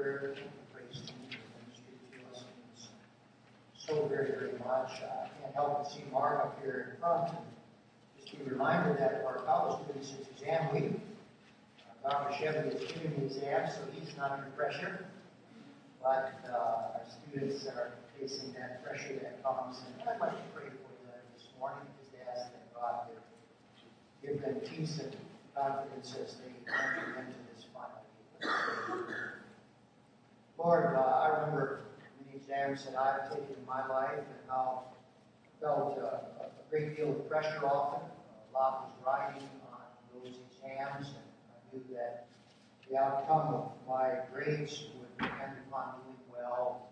prayer and to ministry to us. So very, very much. I can't help but see Mark up here in front and just be reminded that our college students, it's exam week. Uh, Dr. Chevy is giving the exam, so he's not under pressure. But uh, our students are facing that pressure that comes. And I'd like to pray for them this morning, just to ask that God would give them peace and confidence as they enter into this final. Lord, uh, I remember many exams that I've taken in my life and how I felt uh, a great deal of pressure often. A lot was riding on those exams, and I knew that the outcome of my grades would depend upon doing well.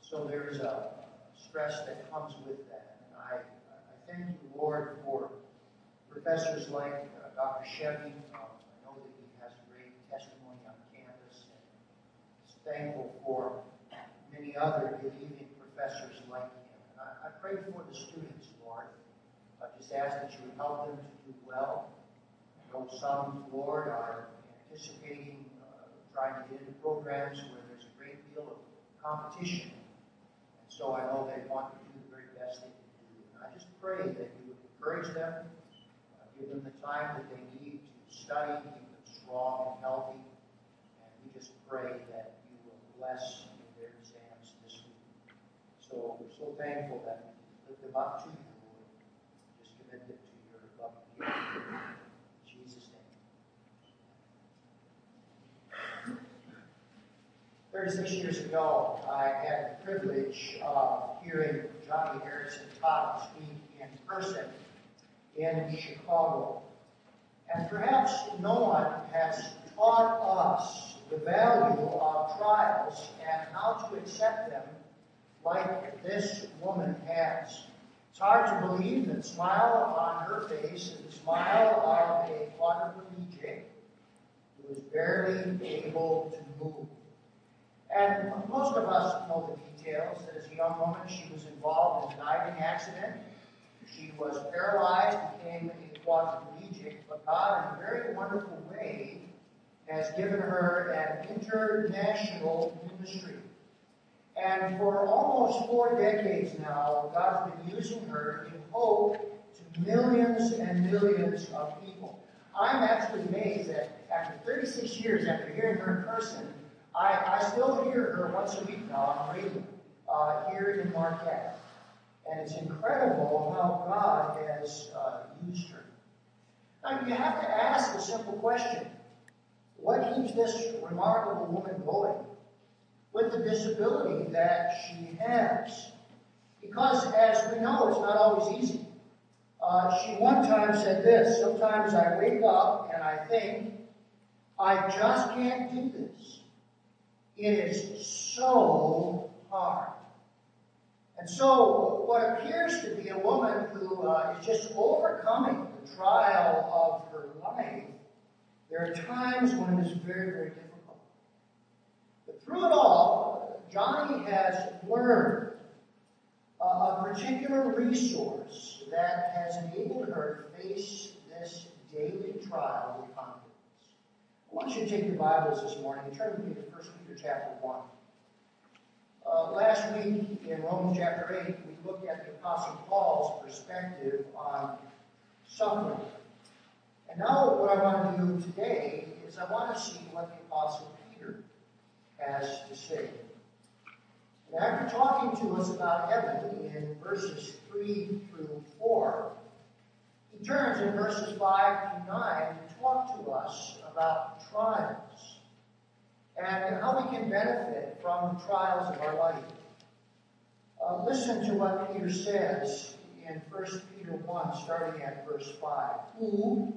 So there's a stress that comes with that. And I, I thank you, Lord, for professors like uh, Dr. Chevy. Um, I know that he has great testimony on campus. And is thankful for many other believing professors like him. And I, I pray for the students, Lord. I just ask that you would help them to do well. I know some, Lord, are anticipating uh, trying to get into programs where there's a great deal of competition. And so I know they want to do the very best they can do. And I just pray that you would encourage them, uh, give them the time that they need to study, keep them strong and healthy. And we just pray that bless their exams this week. So we're so thankful that we lift them up to you, Lord. Just commit them to your loving care. In Jesus' name. 36 years ago, I had the privilege of hearing Joni Eareckson Tada speak in person in Chicago. And perhaps no one has taught us the value of trials and how to accept them like this woman has. It's hard to believe that smile on her face is the smile of a quadriplegic who is barely able to move. And most of us know the details. As a young woman, she was involved in a diving accident. She was paralyzed, became a quadriplegic, but God, in a very wonderful way, has given her an international ministry. And for almost four decades now, God's been using her to give hope to millions and millions of people. I'm actually amazed that after 36 years after hearing her in person, I, I still hear her once a week now on radio uh, here in Marquette. And it's incredible how God has uh, used her. Now, you have to ask a simple question What keeps this remarkable woman going with the disability that she has? Because, as we know, it's not always easy. Uh, she one time said this Sometimes I wake up and I think, I just can't do this. It is so hard. And so, what appears to be a woman who uh, is just overcoming the trial of her life, there are times when it is very, very difficult. But through it all, Joni has learned a particular resource that has enabled her to face this daily trial with confidence. I want you to take your Bibles this morning and turn with me to 1 Peter chapter 1. Uh, last week in Romans chapter 8, we looked at the Apostle Paul's perspective on suffering. And now, what I want to do today is I want to see what the Apostle Peter has to say. And after talking to us about heaven in verses 3 through 4, he turns in verses 5 to 9 to talk to us about trials and how we can benefit from the trials of our life. Uh, listen to what Peter says in 1 Peter 1, starting at verse 5. Who,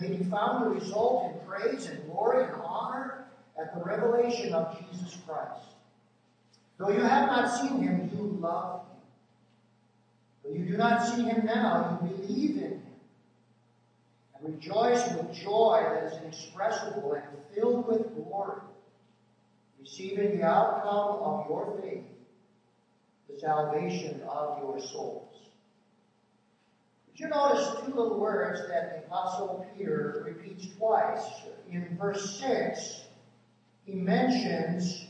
may be found to result in praise and glory and honor at the revelation of Jesus Christ. Though you have not seen him, you love him. Though you do not see him now, you believe in him. And rejoice with joy that is inexpressible and filled with glory, receiving the outcome of your faith, the salvation of your souls. You notice two little words that the Apostle Peter repeats twice? In verse 6, he mentions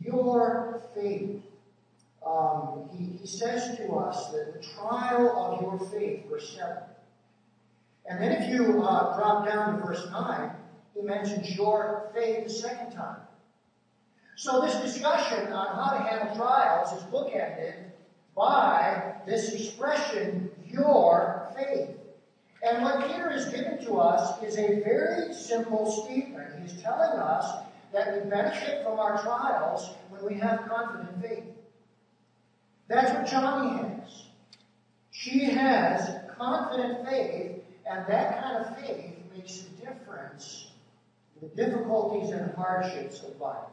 your faith. Um, he, he says to us that the trial of your faith, verse 7. And then if you uh, drop down to verse 9, he mentions your faith the second time. So this discussion on how to handle trials is bookended by this expression, your faith. And what Peter is giving to us is a very simple statement. He's telling us that we benefit from our trials when we have confident faith. That's what Joni has. She has confident faith, and that kind of faith makes a difference in the difficulties and hardships of life.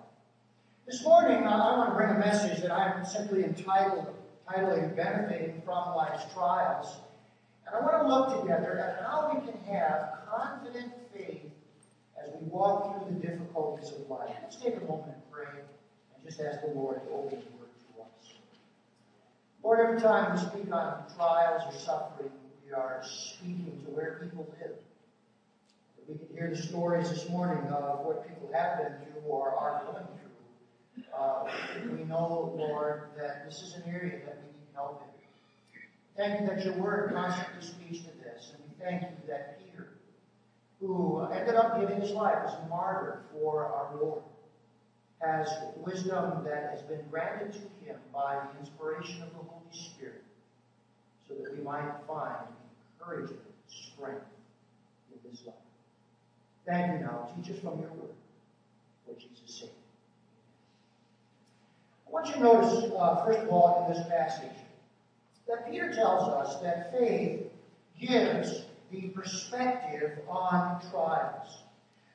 This morning, I want to bring a message that I'm simply entitled, titling Benefiting from Life's Trials. And I want to look together at how we can have confident faith as we walk through the difficulties of life. Let's take a moment and pray and just ask the Lord to open His Word to us. Lord, every time we speak on trials or suffering, we are speaking to where people live. We can hear the stories this morning of what people have been through or are going through. Uh, we know, Lord, that this is an area that we need help in. Thank you that your word constantly speaks to this, and we thank you that Peter, who ended up giving his life as a martyr for our Lord, has wisdom that has been granted to him by the inspiration of the Holy Spirit, so that we might find encouragement, strength in this life. Thank you now. Teach us from your word. For Jesus' sake. I want you to notice, uh, first of all, in this passage, that Peter tells us that faith gives the perspective on trials.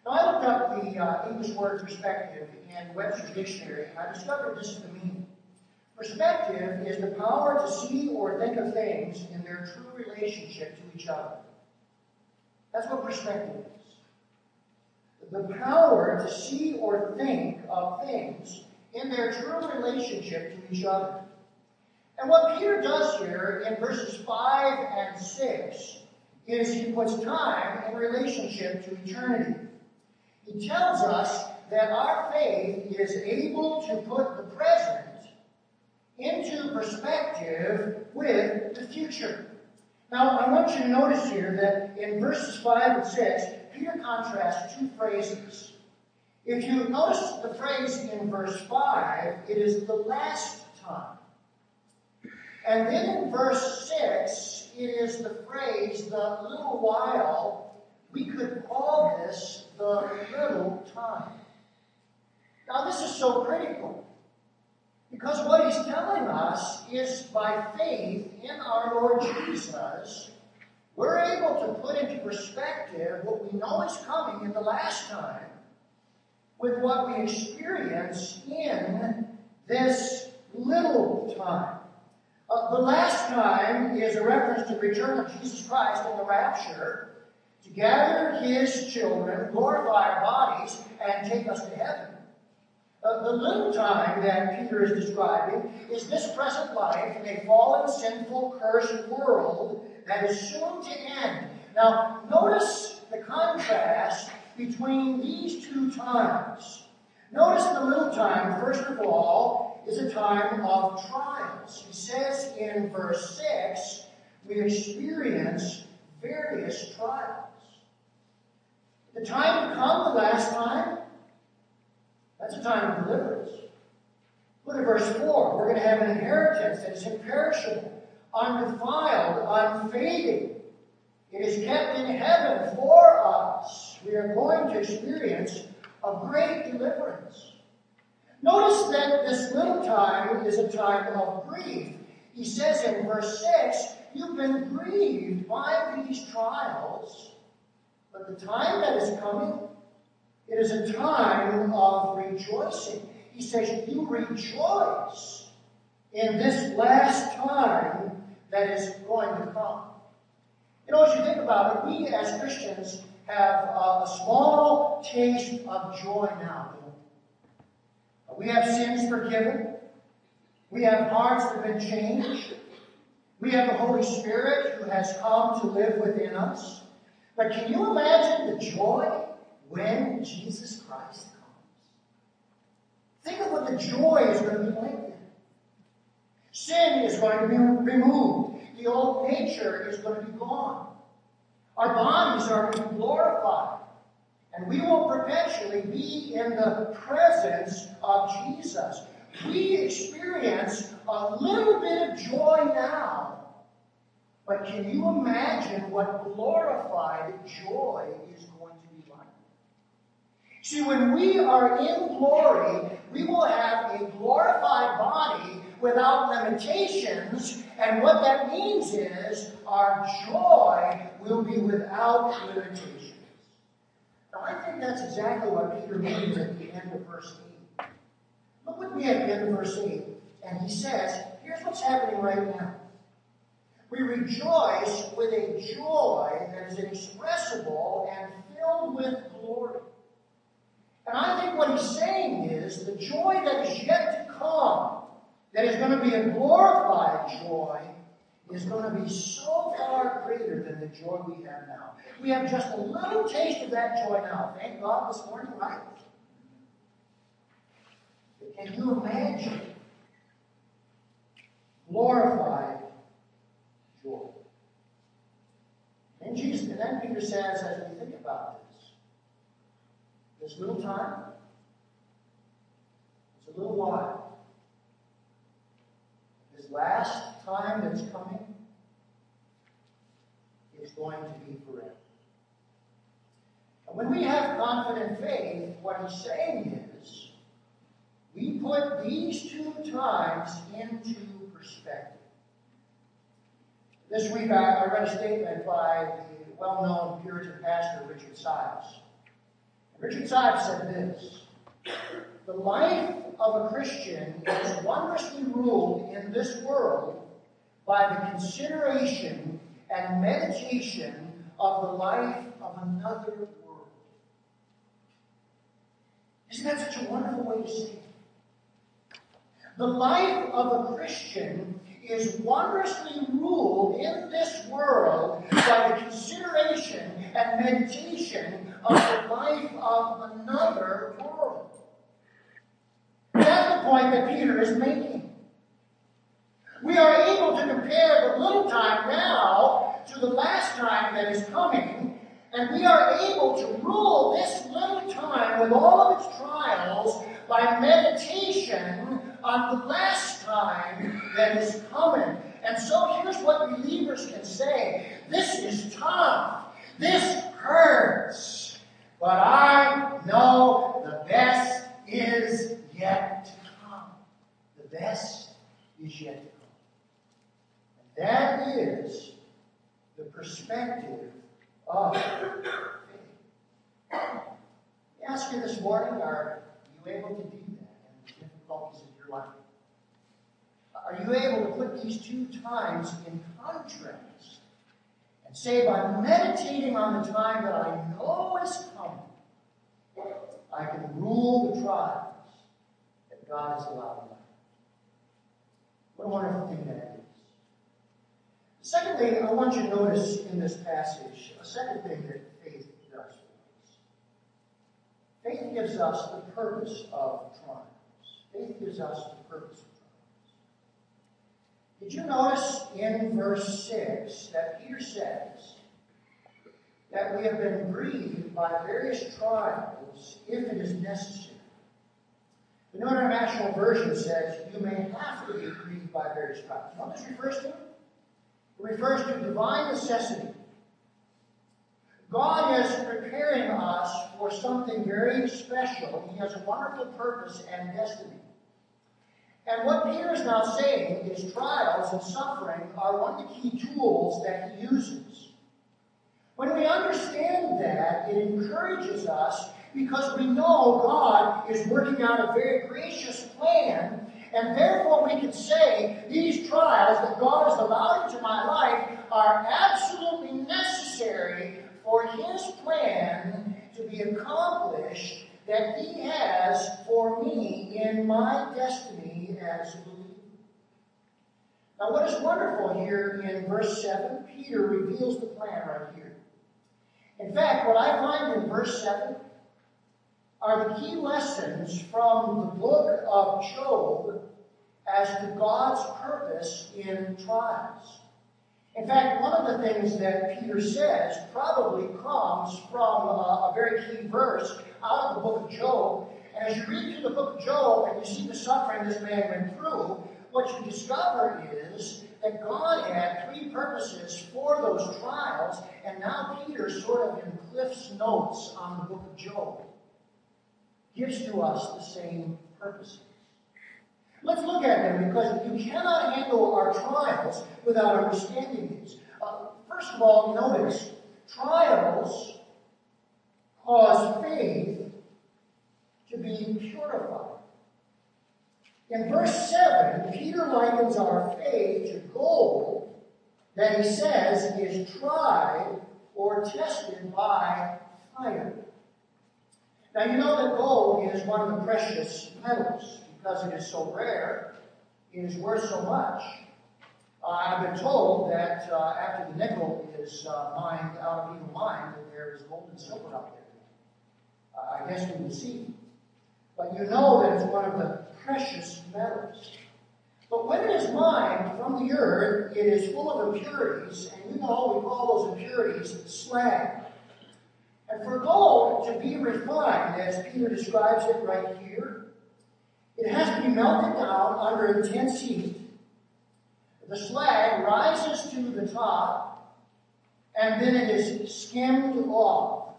Now, I looked up the uh, English word perspective in Webster's dictionary, and I discovered this is the meaning. Perspective is the power to see or think of things in their true relationship to each other. That's what perspective is. The power to see or think of things in their true relationship to each other. And what Peter does here in verses 5 and 6 is he puts time in relationship to eternity. He tells us that our faith is able to put the present into perspective with the future. Now, I want you to notice here that in verses 5 and 6, Peter contrasts two phrases. If you notice the phrase in verse 5, it is the last time. And then in verse 6, it is the phrase, the little while, we could call this the little time. Now, this is so critical because what he's telling us is by faith in our Lord Jesus, we're able to put into perspective what we know is coming in the last time with what we experience in this little time. Uh, the last time is a reference to the return of Jesus Christ in the rapture to gather his children, glorify our bodies, and take us to heaven. Uh, the little time that Peter is describing is this present life in a fallen, sinful, cursed world that is soon to end. Now, notice the contrast between these two times. Notice the little time, first of all, is a time of trials. He says in verse 6, we experience various trials. The time to come, the last time, that's a time of deliverance. Look at verse 4. We're going to have an inheritance that is imperishable, undefiled, unfading. It is kept in heaven for us. We are going to experience a great deliverance. Notice that this little time is a time of grief. He says in verse 6, You've been grieved by these trials, but the time that is coming, it is a time of rejoicing. he says, You rejoice in this last time that is going to come. You know, as you think about it, we as Christians have a, a small taste of joy now. We have sins forgiven. We have hearts that have been changed. We have the Holy Spirit who has come to live within us. But can you imagine the joy when Jesus Christ comes? Think of what the joy is going to be like then. Sin is going to be removed. The old nature is going to be gone. Our bodies are to be glorified. And we will perpetually be in the presence of Jesus. We experience a little bit of joy now. But can you imagine what glorified joy is going to be like? See, when we are in glory, we will have a glorified body without limitations. And what that means is our joy will be without limitations. Now, I think that's exactly what Peter means at the end of verse 8. Look with me at the end of verse 8. And he says, here's what's happening right now. We rejoice with a joy that is inexpressible and filled with glory. And I think what he's saying is the joy that is yet to come, that is going to be a glorified joy, is going to be so far greater than the joy we have now. We have just a little taste of that joy now. Thank God this morning, right? Can you imagine glorified joy? And Jesus, and then Peter says, as we think about this, this little time, it's a little while last time that's coming is going to be forever. And when we have confident faith, what he's saying is we put these two times into perspective. This week I, I read a statement by the well known Puritan pastor Richard Sibbes. Richard Sibbes said this The life of a Christian is wondrously ruled in this world by the consideration and meditation of the life of another world. Isn't that such a wonderful way to say it? The life of a Christian is wondrously ruled in this world by the consideration and meditation of the life of another world. Point that Peter is making. We are able to compare the little time now to the last time that is coming, and we are able to rule this little time with all of its trials by meditation on the last time that is coming. And so here's what believers can say this is tough, this hurts, but I know the best is yet best is yet to come. And that is the perspective of faith. I ask you this morning, are you able to do that in the difficulties of your life? Are you able to put these two times in contrast and say, by meditating on the time that I know is coming, I can rule the trials that God has allowed life. What a wonderful thing that is. Secondly, I want you to notice in this passage a second thing that faith does for us. Faith gives us the purpose of trials. Faith gives us the purpose of trials. Did you notice in verse 6 that Peter says that we have been grieved by various trials if it is necessary? The New International Version says you may have to be grieved by various trials. You know what this refers to? It refers to divine necessity. God is preparing us for something very special. He has a wonderful purpose and destiny. And what Peter is now saying is trials and suffering are one of the key tools that he uses. When we understand that, it encourages us because we know God is working out a very gracious plan, and therefore we can say these trials that God has allowed into my life are absolutely necessary for His plan to be accomplished that He has for me in my destiny as a believer. Now, what is wonderful here in verse 7, Peter reveals the plan right here. In fact, what I find in verse 7 are the key lessons from the book of Job as to God's purpose in trials. In fact, one of the things that Peter says probably comes from a, a very key verse out of the book of Job. And as you read through the book of Job and you see the suffering this man went through, what you discover is that God had three purposes for those trials, and now Peter, sort of Cliff's notes on the book of Job, gives to us the same purposes. Let's look at them because you cannot handle our trials without understanding these. Uh, first of all, notice trials cause faith to be purified. In verse 7, Peter likens our faith to gold that he says is tried or tested by fire. Now, you know that gold is one of the precious metals because it is so rare, it is worth so much. Uh, I've been told that uh, after the nickel is uh, mined out of Eagle Mine, that there is gold and silver out there. Uh, I guess we will see. But you know that it's one of the precious metals. But when it is mined from the earth, it is full of impurities, and you know we call those impurities slag. And for gold to be refined, as Peter describes it right here, it has to be melted down under intense heat. The slag rises to the top, and then it is skimmed off.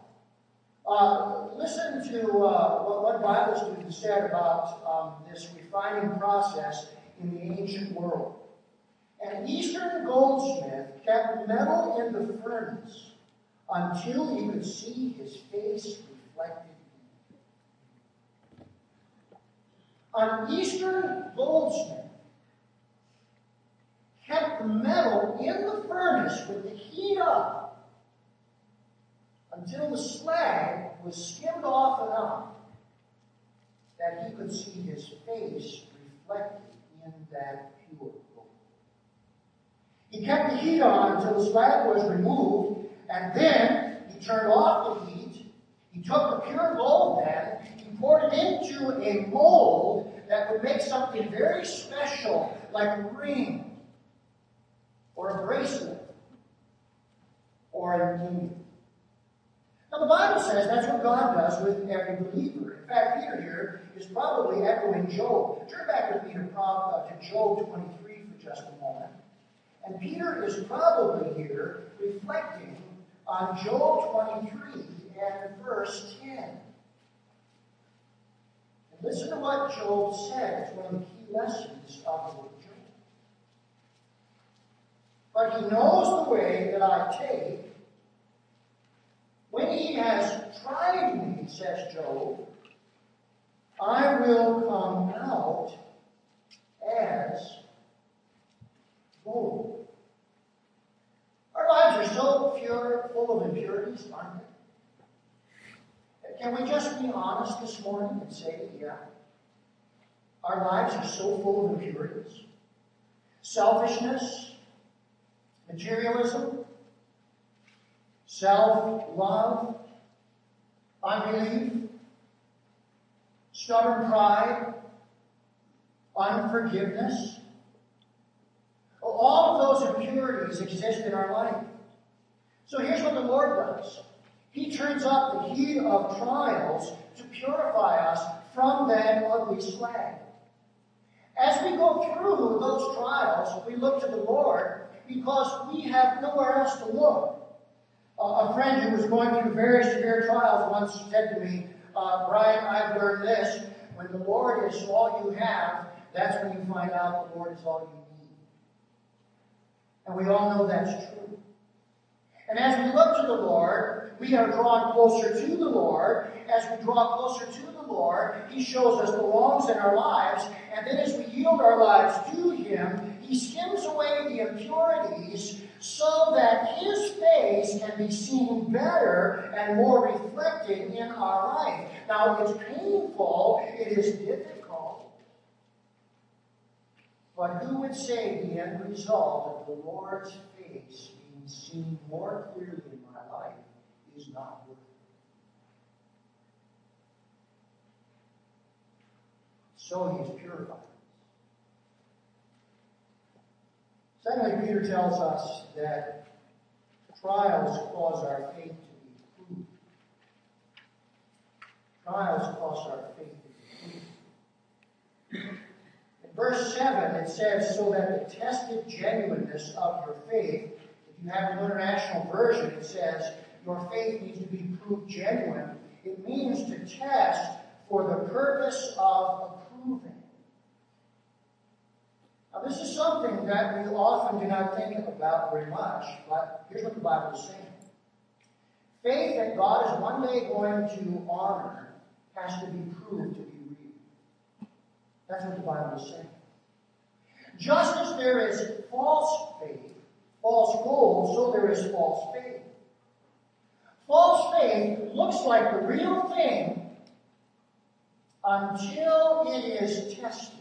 Uh, listen to uh, what one Bible student said about um, this refining process in the ancient world. An eastern goldsmith kept metal in the furnace until he could see his face reflected in it. An eastern goldsmith kept the metal in the furnace with the heat up until the slag was skimmed off enough that he could see his face reflected in that pure gold. He kept the heat on until the slag was removed, and then he turned off the heat. He took the pure gold then, he poured it into a mold that would make something very special, like a ring, or a bracelet, or a ring. Now, the Bible says that's what God does with every believer. In fact, Peter here is probably echoing Job. Turn back with me to, uh, to Job 23 for just a moment. And Peter is probably here reflecting on Job 23 and verse 10. And listen to what Job said. It's one of the key lessons of the book of Job. But he knows the way that I take when he has tried me, says Job, I will come out as gold. Our lives are so pure, full of impurities, aren't they? Can we just be honest this morning and say, yeah, our lives are so full of impurities? Selfishness, materialism, self love, unbelief, stubborn pride, unforgiveness. All of those impurities exist in our life. So here's what the Lord does He turns up the heat of trials to purify us from that ugly slag. As we go through those trials, we look to the Lord because we have nowhere else to look a friend who was going through very severe trials once said to me, uh, Brian, I've learned this. When the Lord is all you have, that's when you find out the Lord is all you. And we all know that's true. And as we look to the Lord, we are drawn closer to the Lord. As we draw closer to the Lord, He shows us the wrongs in our lives. And then as we yield our lives to Him, He skims away the impurities so that His face can be seen better and more reflected in our life. Now, it's painful, it is difficult. But who would say the end result of the Lord's face being seen more clearly in my life is not worth it? So he purified. Secondly, Peter tells us that trials cause our faith to be proved. Trials cause our faith to be proved. Verse 7, it says, So that the tested genuineness of your faith, if you have an international version, it says, Your faith needs to be proved genuine. It means to test for the purpose of approving. Now, this is something that we often do not think about very much, but here's what the Bible is saying. Faith that God is one day going to honor has to be proved. That's what the Bible is saying. Just as there is false faith, false gold, so there is false faith. False faith looks like the real thing until it is tested.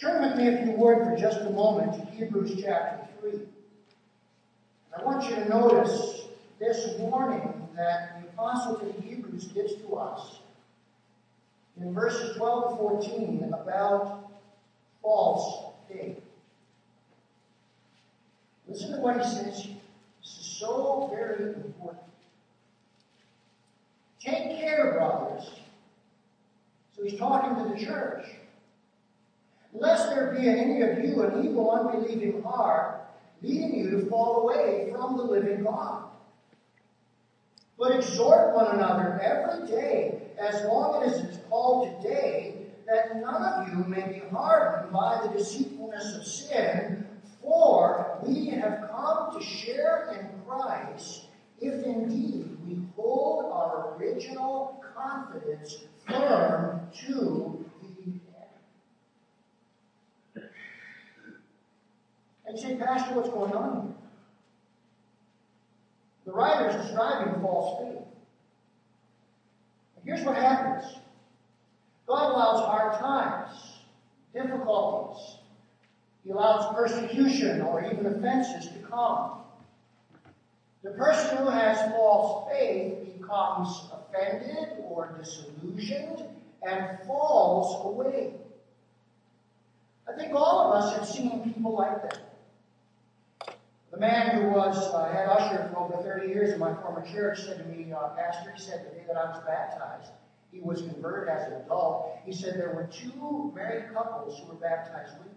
Turn with me, if you would, for just a moment to Hebrews chapter 3. And I want you to notice this warning that the apostle to the Hebrews gives to us in verses 12 to 14 about false faith. Listen to what he says. This is so very important. Take care, brothers. So he's talking to the church. Lest there be in any of you an evil, unbelieving heart, leading you to fall away from the living God. But exhort one another every day, as long as it is called today, that none of you may be hardened by the deceitfulness of sin. For we have come to share in Christ, if indeed we hold our original confidence firm to the end. And say, Pastor, what's going on here? The writer is describing false faith. Here's what happens God allows hard times, difficulties, He allows persecution or even offenses to come. The person who has false faith becomes offended or disillusioned and falls away. I think all of us have seen people like that. The man who was uh, head usher for over 30 years in my former church said to me, uh, Pastor, he said the day that I was baptized, he was converted as an adult. He said there were two married couples who were baptized with him.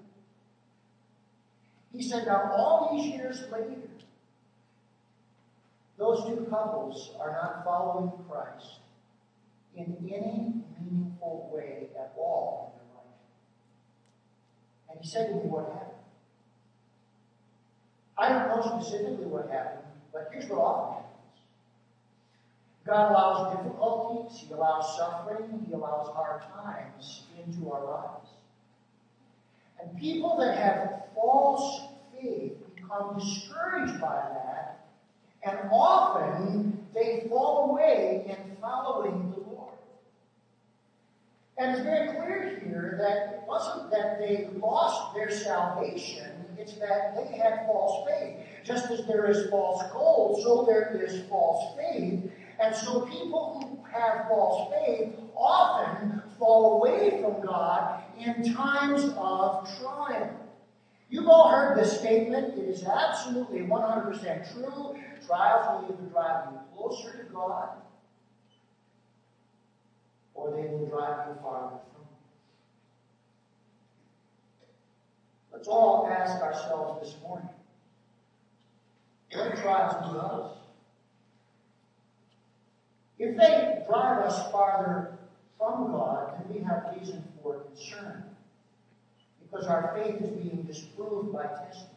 He said, now all these years later, those two couples are not following Christ in any meaningful way at all in their life. And he said to me, what happened? I don't know specifically what happened, but here's what often happens. God allows difficulties, He allows suffering, He allows hard times into our lives. And people that have false faith become discouraged by that, and often they fall away in following the. And it's very clear here that it wasn't that they lost their salvation, it's that they had false faith. Just as there is false gold, so there is false faith. And so people who have false faith often fall away from God in times of trial. You've all heard this statement. It is absolutely 100% true. Trials will either drive you closer to God or they will drive you farther from. Let's all ask ourselves this morning what trials do us? If they drive us farther from God, then we have reason for concern because our faith is being disproved by testing.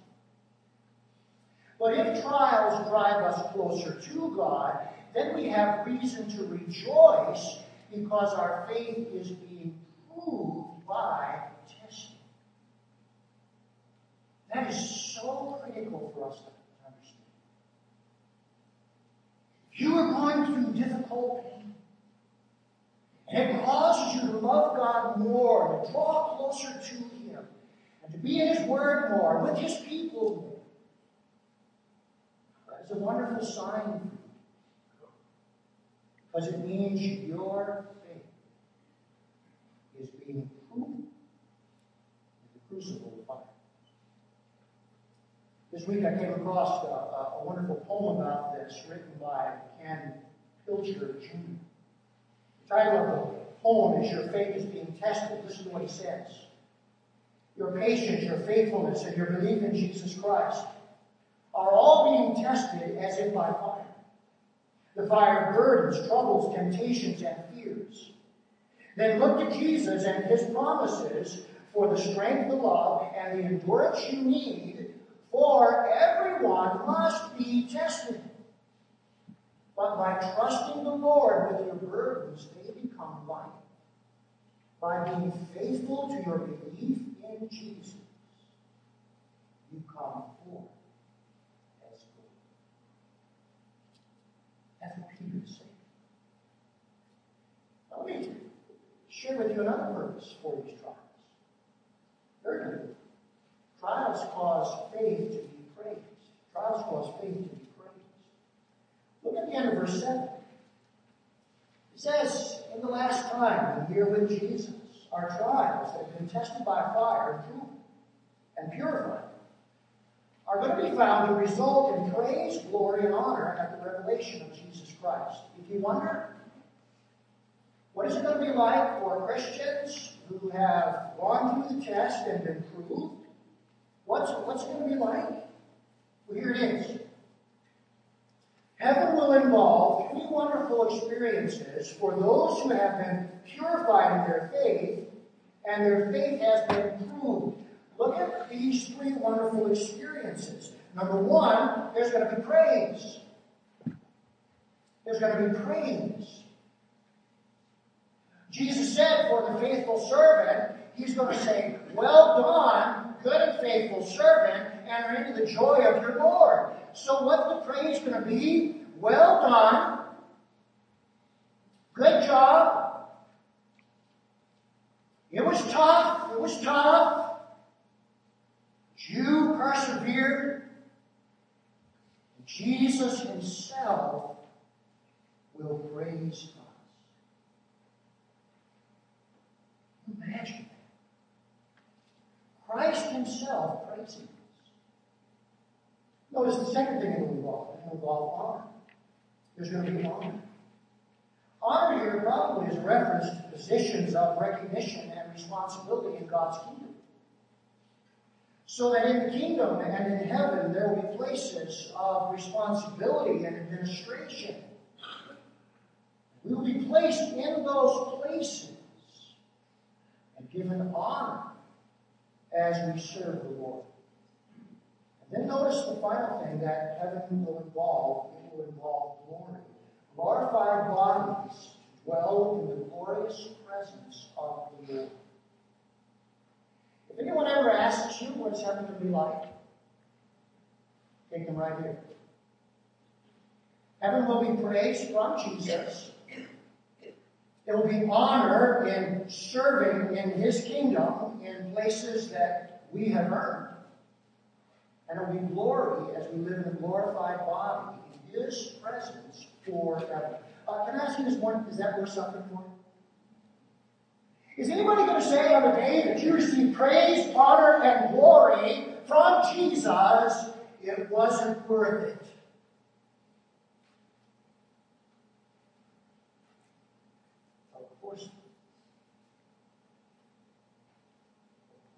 But if trials drive us closer to God, then we have reason to rejoice because our faith is being proved by testing. That is so critical for us to understand. You are going through difficult pain. And it causes you to love God more, to draw closer to Him, and to be in His Word more, with His people more. That is a wonderful sign because it means your faith is being proven in the crucible of fire. This week I came across a, a wonderful poem about this written by Ken Pilcher Jr. The title of the poem is Your Faith is Being Tested. Listen to what he says. Your patience, your faithfulness, and your belief in Jesus Christ are all being tested as if by fire. The fire burdens, troubles, temptations, and fears. Then look to Jesus and his promises for the strength, the love, and the endurance you need, for everyone must be tested. But by trusting the Lord with your burdens, they become light. By being faithful to your belief in Jesus, you come forth as gold. That's what Peter is saying. Now, let me share with you another purpose for these trials. Thirdly, trials cause faith to be praised. Trials cause faith to be praised. Look at the end of verse 7. It says, In the last time, the year with Jesus, our trials that have been tested by fire and and purified are going to be found to result in praise, glory, and honor at the revelation of Jesus Christ. If you wonder, what is it going to be like for Christians who have gone through the test and been proved? What's, what's it going to be like? Well, here it is. Heaven will involve three wonderful experiences for those who have been purified in their faith and their faith has been proved. Look at these three wonderful experiences. Number one, there's going to be praise. There's going to be praise. Jesus said for the faithful servant, He's going to say, Well done, good and faithful servant, enter into the joy of your Lord. So, what's the praise going to be? Well done, good job. It was tough, it was tough. You persevered. Jesus Himself will praise us. Imagine that. Christ Himself praising us. Notice the second thing it will involve. It will involve honor. There's going to be honor. Honor here probably is a reference to positions of recognition and responsibility in God's kingdom. So that in the kingdom and in heaven there will be places of responsibility and administration. We will be placed in those places and given honor as we serve the Lord. And then notice the final thing that heaven will involve. It will involve glory. Glorified bodies dwell in the glorious presence of the Lord. If anyone ever asks you what's heaven going to be like, take them right here. Heaven will be praised from Jesus. There will be honor in serving in his kingdom in places that we have earned. And it will be glory as we live in a glorified body in his presence forever. Uh, can I ask you this one? Is that worth something for you? Is anybody going to say on the day that you receive praise, honor, and glory from Jesus, it wasn't worth it? Of course.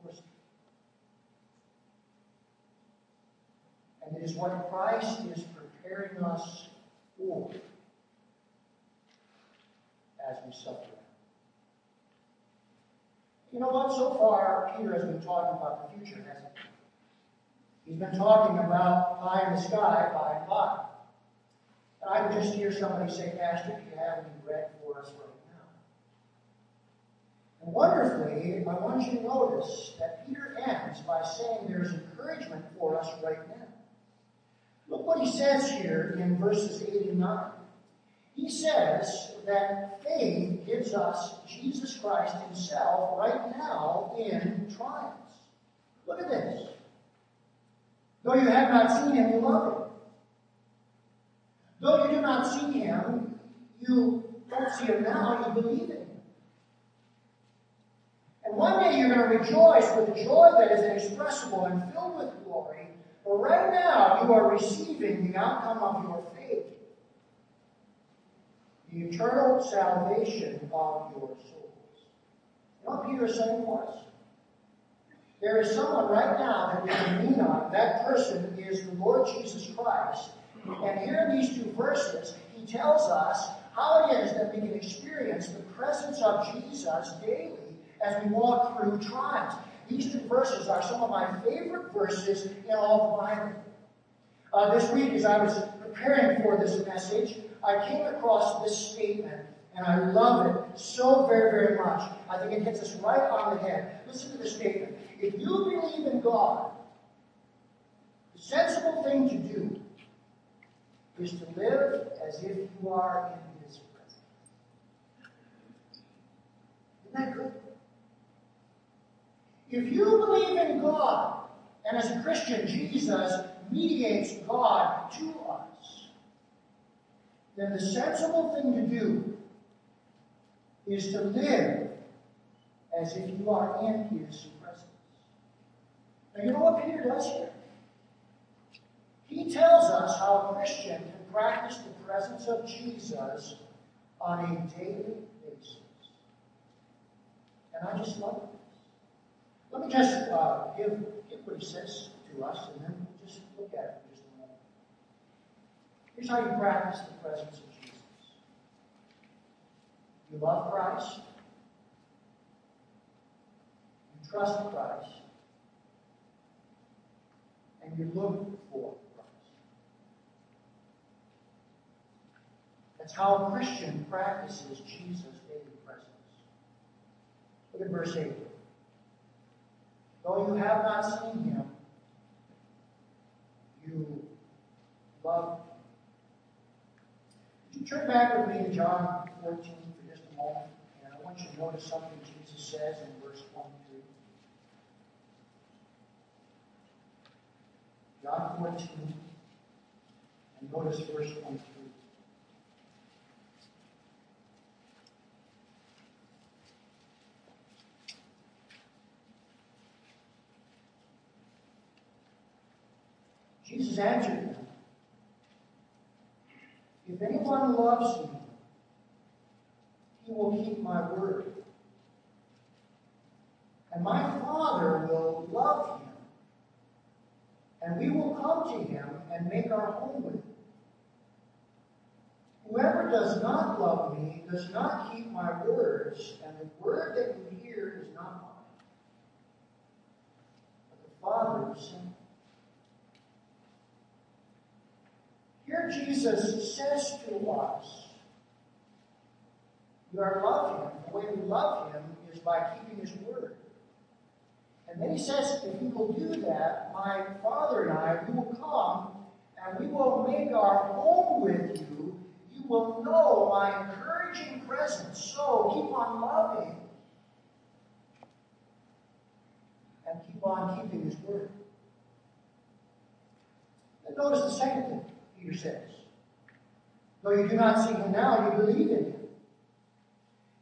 Of course. And it is what Christ is preparing us for as we suffer. You know what? So far, Peter has been talking about the future, hasn't he? He's been talking about pie in the sky by and by. And I would just hear somebody say, Pastor, do you have any bread for us right now? And wonderfully, I want you to notice that Peter ends by saying there's encouragement for us right now. Look what he says here in verses 8 and 9. He says that faith gives us Jesus Christ himself right now in trials. Look at this. Though you have not seen him, you love him. Though you do not see him, you don't see him now, you believe in him. And one day you're going to rejoice with joy that is inexpressible and filled with glory. But right now, you are receiving the outcome of your faith the eternal salvation of your souls. What Peter is saying us? There is someone right now that we can lean on. That person is the Lord Jesus Christ. And here in these two verses, he tells us how it is that we can experience the presence of Jesus daily as we walk through trials. These two verses are some of my favorite verses in all the Bible. Uh, this week, as I was preparing for this message, I came across this statement, and I love it so very, very much. I think it hits us right on the head. Listen to the statement. If you believe in God, the sensible thing to do is to live as if you are in His presence. Isn't that good? If you believe in God, and as a Christian, Jesus mediates God to us, then the sensible thing to do is to live as if you are in His presence. Now, you know what Peter does here? He tells us how a Christian can practice the presence of Jesus on a daily basis. And I just love this. Let me just uh, give, give what he says to us, and then we'll just look at it for just a moment. Here's how you practice the presence of Jesus. You love Christ. You trust Christ. And you look for Christ. That's how a Christian practices Jesus' daily presence. Look at verse 8. Though you have not seen him, you love him. Would you turn back with me to John 14 for just a moment? And I want you to notice something Jesus says in verse 23. John 14, and notice verse 23. Jesus them, If anyone loves me, he will keep my word. And my Father will love him. And we will come to him and make our home with him. Whoever does not love me does not keep my words, and the word that you hear is not mine, but the Father who sent me. Jesus says to us, you are love him. The way we love him is by keeping his word. And then he says, if you will do that, my Father and I, we will come and we will make our home with you. You will know my encouraging presence. So keep on loving and keep on keeping his word. And notice the second thing Says. Though you do not see him now, you believe in him.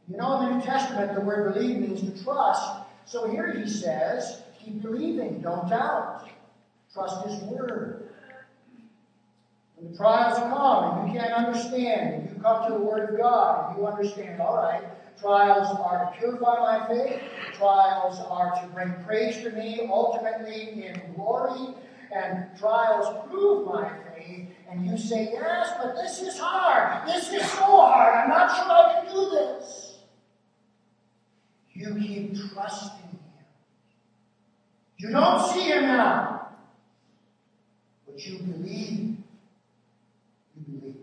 You know, in the New Testament, the word believe means to trust. So here he says, keep believing, don't doubt. Trust his word. When the trials come and you can't understand, and you come to the word of God and you understand, all right, trials are to purify my faith, trials are to bring praise to me, ultimately in glory, and trials prove my faith, and you say, yes, but this is hard, this is so hard, I'm not sure I can do this. You keep trusting Him. You don't see Him now. But you believe. You believe.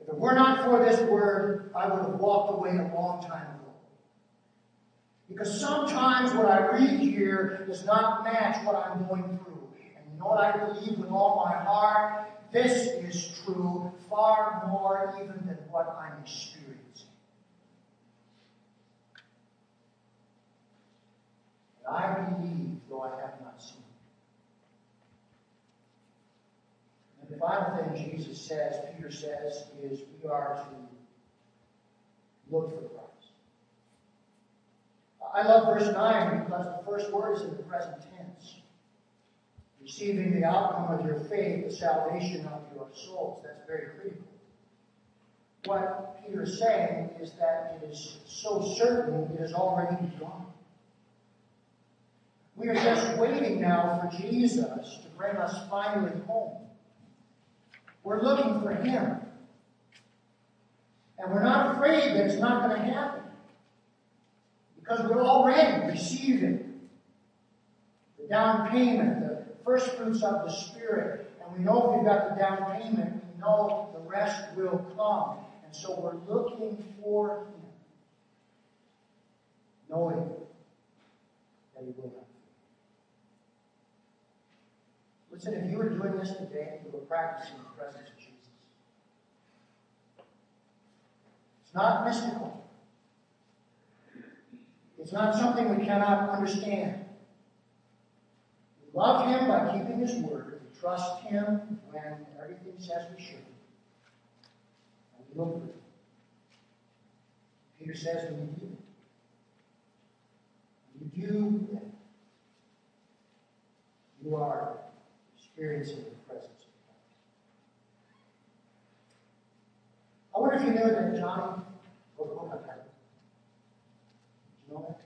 If it were not for this word, I would have walked away a long time ago. Because sometimes what I read here does not match what I'm going through. What I believe with all my heart? This is true far more even than what I'm experiencing. And I believe, though I have not seen. And the final thing Jesus says, Peter says, is we are to look for Christ. I love verse 9 because the first word is in the present tense. Receiving the outcome of your faith, the salvation of your souls. That's very critical. What Peter is saying is that it is so certain it has already begun. We are just waiting now for Jesus to bring us finally home. We're looking for Him. And we're not afraid that it's not going to happen. Because we're already receiving the down payment, the first fruits of the Spirit. And we know if we've got the down payment, we know the rest will come. And so we're looking for Him, knowing that He will not. Listen, if you were doing this today, you were practicing the presence of Jesus. It's not mystical. It's not something we cannot understand. Love Him by keeping His word. Trust Him when everything says we should. And we look for. Peter says when you do. When you do that, you are experiencing the presence of God. I wonder if you know that Joni wrote a book on heaven. Did you know that?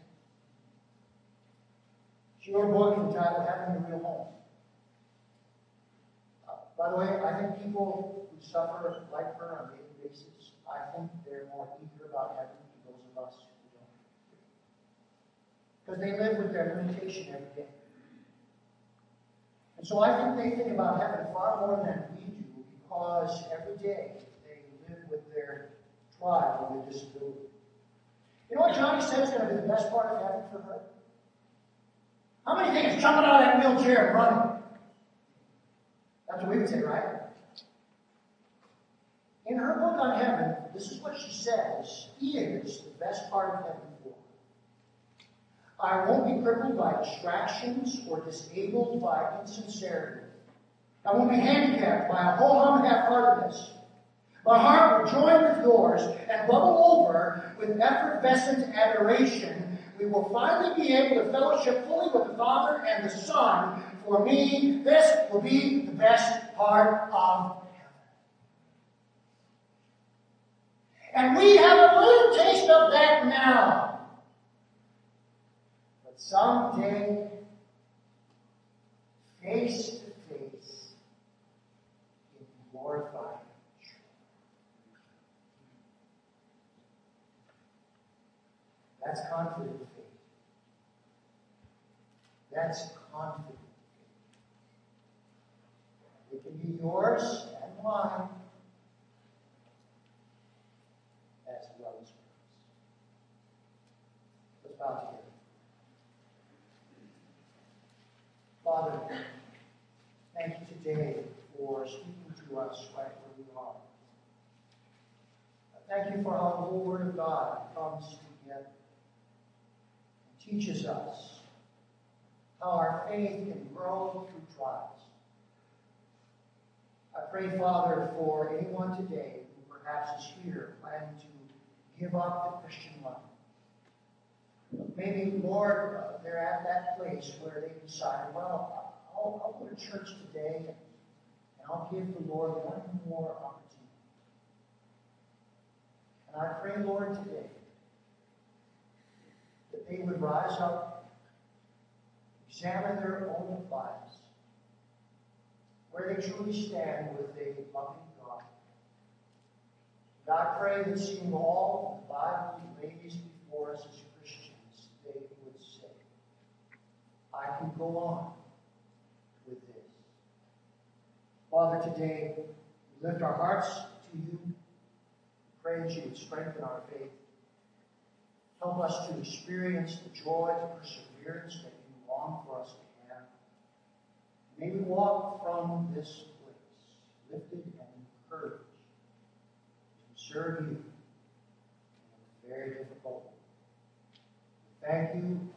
A book entitled Having a Real Home. Uh, by the way, I think people who suffer like her on a daily basis, I think they're more eager about heaven than those of us who don't. Because they live with their limitation every day. And so I think they think about heaven far more than we do because every day they live with their trial and their disability. You know what Joni said is going to be the best part of heaven for her? How many think it's jumping out of that wheelchair and running? That's what we would say, right? In her book on heaven, this is what she says is the best part of heaven for I won't be crippled by distractions or disabled by insincerity. I won't be handicapped by a whole half-heartedness. My heart will join with yours and bubble over with effervescent adoration. We will finally be able to fellowship fully with the Father and the Son. For me, this will be the best part of heaven. And we have a little taste of that now But someday, face to face, in glorified That's confident faith. That's confident faith. It can be yours and mine as well as yours. Let's bow together. Father, thank you today for speaking to us right where we are. Thank you for how the whole Word of God comes together teaches us how our faith can grow through trials. I pray, Father, for anyone today who perhaps is here planning to give up the Christian life. Maybe, Lord, uh, they're at that place where they decide, well, I'll, I'll go to church today and I'll give the Lord one more opportunity. And I pray, Lord, today that they would rise up, examine their own lives, where they truly stand with a loving God. God, pray that seeing all the Bible lays before us as Christians, they would say, I can go on with this. Father, today we lift our hearts to you. Pray that you would strengthen our faith. Help us to experience the joy, the perseverance that you long for us to have. May we walk from this place lifted and encouraged to serve you in a very difficult way. Thank you